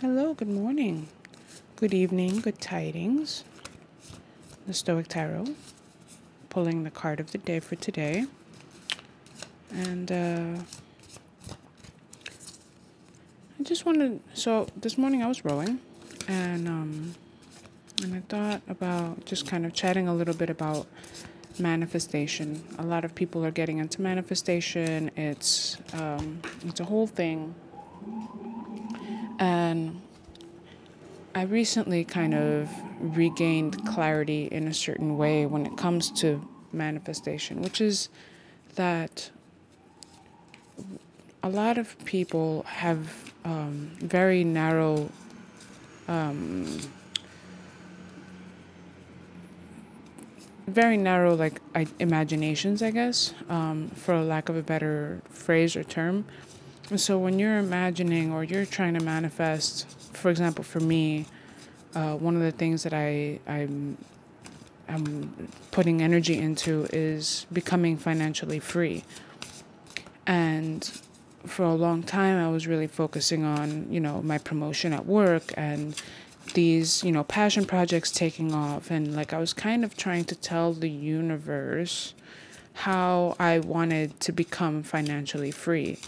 Hello, good morning, good evening, good tidings. The Stoic Tarot, pulling the card of the day for today. And uh, I just wanted, so this morning I was rowing and, um, and I thought about just kind of chatting a little bit about manifestation. A lot of people are getting into manifestation. It's um, it's a whole thing and I recently kind of regained clarity in a certain way when it comes to manifestation, which is that a lot of people have um, very narrow um, very narrow like imaginations i guess um, for lack of a better phrase or term so when you're imagining or you're trying to manifest, for example, for me, uh, one of the things that I I'm I'm putting energy into is becoming financially free. And for a long time, I was really focusing on you know my promotion at work and these you know passion projects taking off and like I was kind of trying to tell the universe how I wanted to become financially free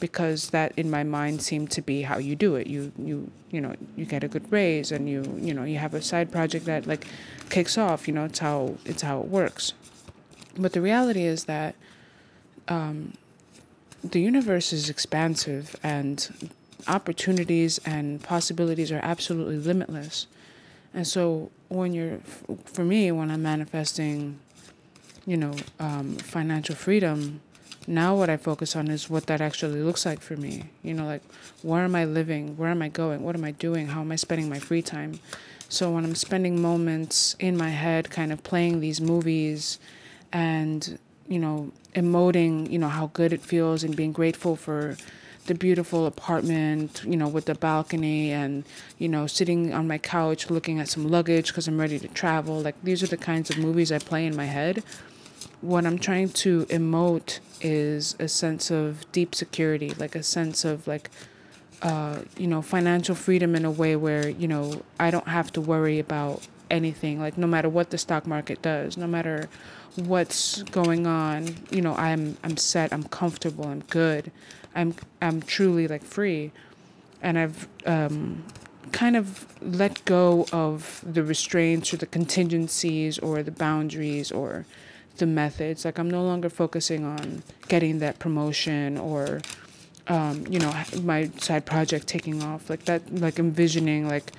because that in my mind seemed to be how you do it. You you you know you get a good raise and you you know you have a side project that like kicks off you know it's how it's how it works. But the reality is that um, the universe is expansive and opportunities and possibilities are absolutely limitless. And so when you're for me when i'm manifesting you know um, financial freedom now what I focus on is what that actually looks like for me. You know, like where am I living? Where am I going? What am I doing? How am I spending my free time? So when I'm spending moments in my head kind of playing these movies and, you know, emoting, you know, how good it feels and being grateful for the beautiful apartment, you know, with the balcony and, you know, sitting on my couch looking at some luggage because I'm ready to travel. Like, these are the kinds of movies I play in my head what I'm trying to emote is a sense of deep security, like a sense of like, uh, you know, financial freedom in a way where you know I don't have to worry about anything. Like no matter what the stock market does, no matter what's going on, you know, I'm I'm set, I'm comfortable, I'm good, I'm I'm truly like free, and I've um, kind of let go of the restraints or the contingencies or the boundaries or the methods. Like I'm no longer focusing on getting that promotion or, um, you know, my side project taking off. Like that, like envisioning like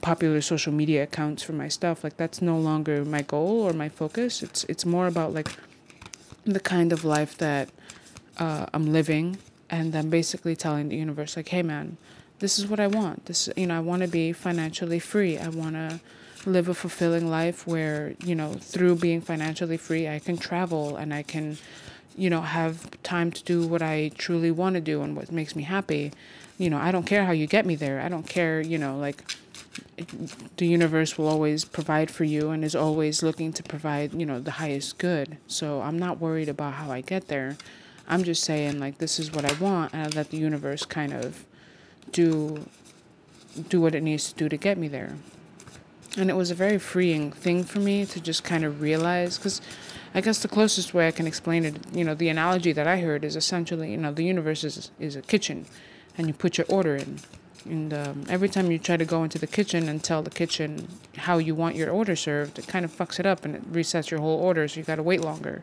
popular social media accounts for my stuff. Like that's no longer my goal or my focus. It's it's more about like the kind of life that uh, I'm living, and I'm basically telling the universe like, hey man, this is what I want. This you know I want to be financially free. I want to live a fulfilling life where, you know, through being financially free, I can travel and I can, you know, have time to do what I truly want to do and what makes me happy. You know, I don't care how you get me there. I don't care, you know, like the universe will always provide for you and is always looking to provide, you know, the highest good. So I'm not worried about how I get there. I'm just saying like this is what I want and I let the universe kind of do do what it needs to do to get me there and it was a very freeing thing for me to just kind of realize because i guess the closest way i can explain it you know the analogy that i heard is essentially you know the universe is, is a kitchen and you put your order in. And um, every time you try to go into the kitchen and tell the kitchen how you want your order served it kind of fucks it up and it resets your whole order so you got to wait longer.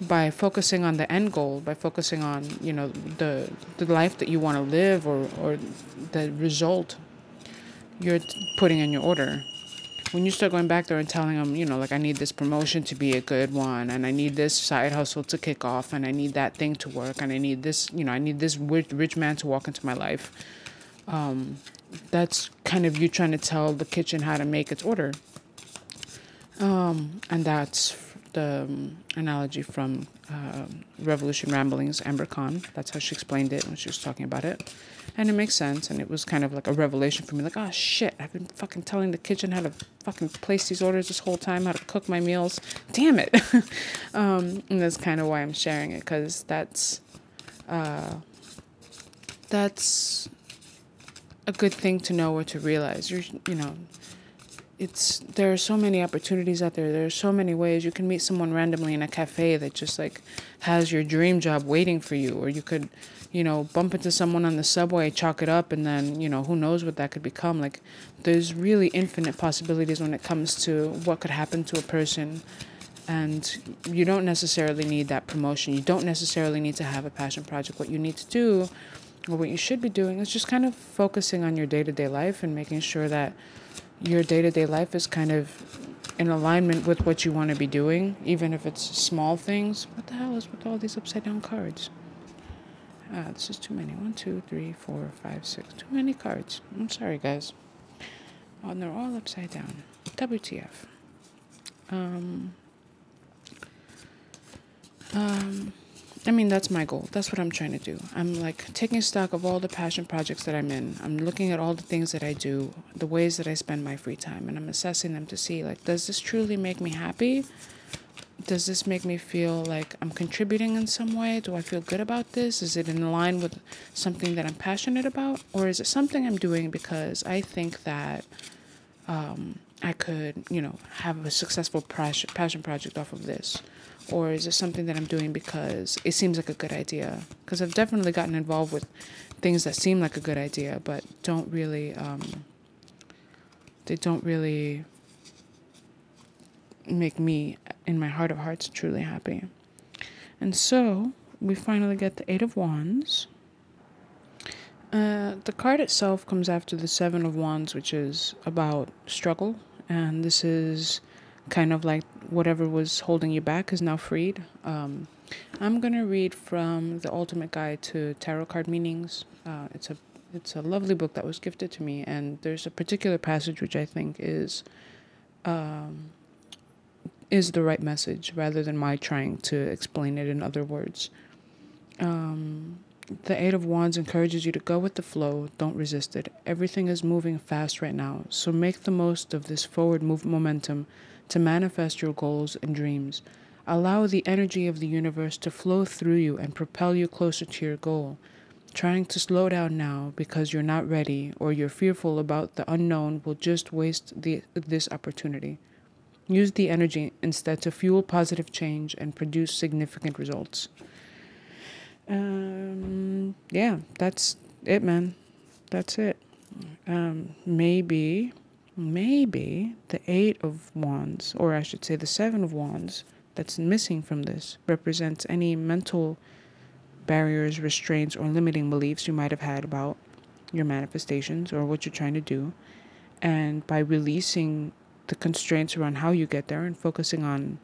By focusing on the end goal by focusing on you know the the life that you want to live or or the result you're putting in your order when you start going back there and telling them, you know, like I need this promotion to be a good one, and I need this side hustle to kick off, and I need that thing to work, and I need this, you know, I need this rich, rich man to walk into my life. Um, that's kind of you trying to tell the kitchen how to make its order. Um, and that's the um, analogy from uh, Revolution Ramblings, Amber Khan. That's how she explained it when she was talking about it. And it makes sense. And it was kind of like a revelation for me like, oh shit, I've been fucking telling the kitchen how to fucking place these orders this whole time, how to cook my meals. Damn it. um, and that's kind of why I'm sharing it because that's, uh, that's a good thing to know or to realize. You're, you know, it's there are so many opportunities out there. There are so many ways you can meet someone randomly in a cafe that just like has your dream job waiting for you, or you could, you know, bump into someone on the subway, chalk it up, and then you know who knows what that could become. Like there's really infinite possibilities when it comes to what could happen to a person. And you don't necessarily need that promotion. You don't necessarily need to have a passion project. What you need to do or what you should be doing is just kind of focusing on your day to day life and making sure that your day to day life is kind of in alignment with what you want to be doing, even if it's small things. What the hell is with all these upside down cards? Ah, this is too many. One, two, three, four, five, six. Too many cards. I'm sorry, guys. Oh, and they're all upside down. WTF. Um. Um. I mean, that's my goal. That's what I'm trying to do. I'm like taking stock of all the passion projects that I'm in. I'm looking at all the things that I do, the ways that I spend my free time, and I'm assessing them to see like, does this truly make me happy? Does this make me feel like I'm contributing in some way? Do I feel good about this? Is it in line with something that I'm passionate about? Or is it something I'm doing because I think that um, I could, you know, have a successful passion project off of this? Or is it something that I'm doing because it seems like a good idea? Because I've definitely gotten involved with things that seem like a good idea, but don't really, um, they don't really make me, in my heart of hearts, truly happy. And so we finally get the Eight of Wands. Uh, the card itself comes after the Seven of Wands, which is about struggle, and this is kind of like whatever was holding you back is now freed. Um, I'm gonna read from the Ultimate Guide to Tarot Card Meanings. Uh, it's a it's a lovely book that was gifted to me, and there's a particular passage which I think is um, is the right message rather than my trying to explain it in other words. Um, the Eight of Wands encourages you to go with the flow, don't resist it. Everything is moving fast right now, so make the most of this forward move momentum to manifest your goals and dreams. Allow the energy of the universe to flow through you and propel you closer to your goal. Trying to slow down now because you're not ready or you're fearful about the unknown will just waste the, this opportunity. Use the energy instead to fuel positive change and produce significant results. Um, yeah, that's it, man. That's it. Um, maybe maybe the Eight of Wands, or I should say the Seven of Wands, that's missing from this represents any mental barriers, restraints, or limiting beliefs you might have had about your manifestations or what you're trying to do. And by releasing the constraints around how you get there and focusing on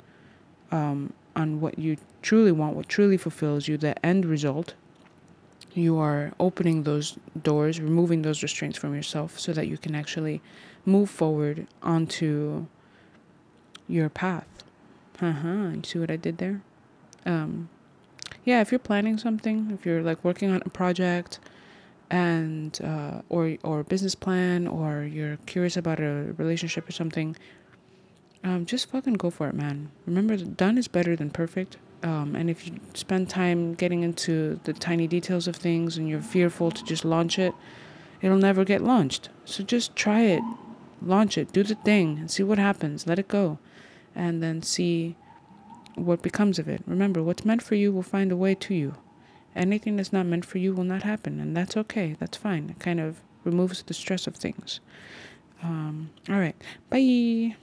um, on what you truly want, what truly fulfills you, the end result, you are opening those doors, removing those restraints from yourself so that you can actually move forward onto your path. Uh huh. You see what I did there? Um, yeah, if you're planning something, if you're like working on a project, and uh, or or a business plan, or you're curious about a relationship or something, um, just fucking go for it, man. Remember, done is better than perfect. Um, and if you spend time getting into the tiny details of things and you're fearful to just launch it, it'll never get launched. So just try it, launch it, do the thing, and see what happens. Let it go, and then see what becomes of it. Remember, what's meant for you will find a way to you. Anything that's not meant for you will not happen, and that's okay. That's fine. It kind of removes the stress of things. Um, all right. Bye.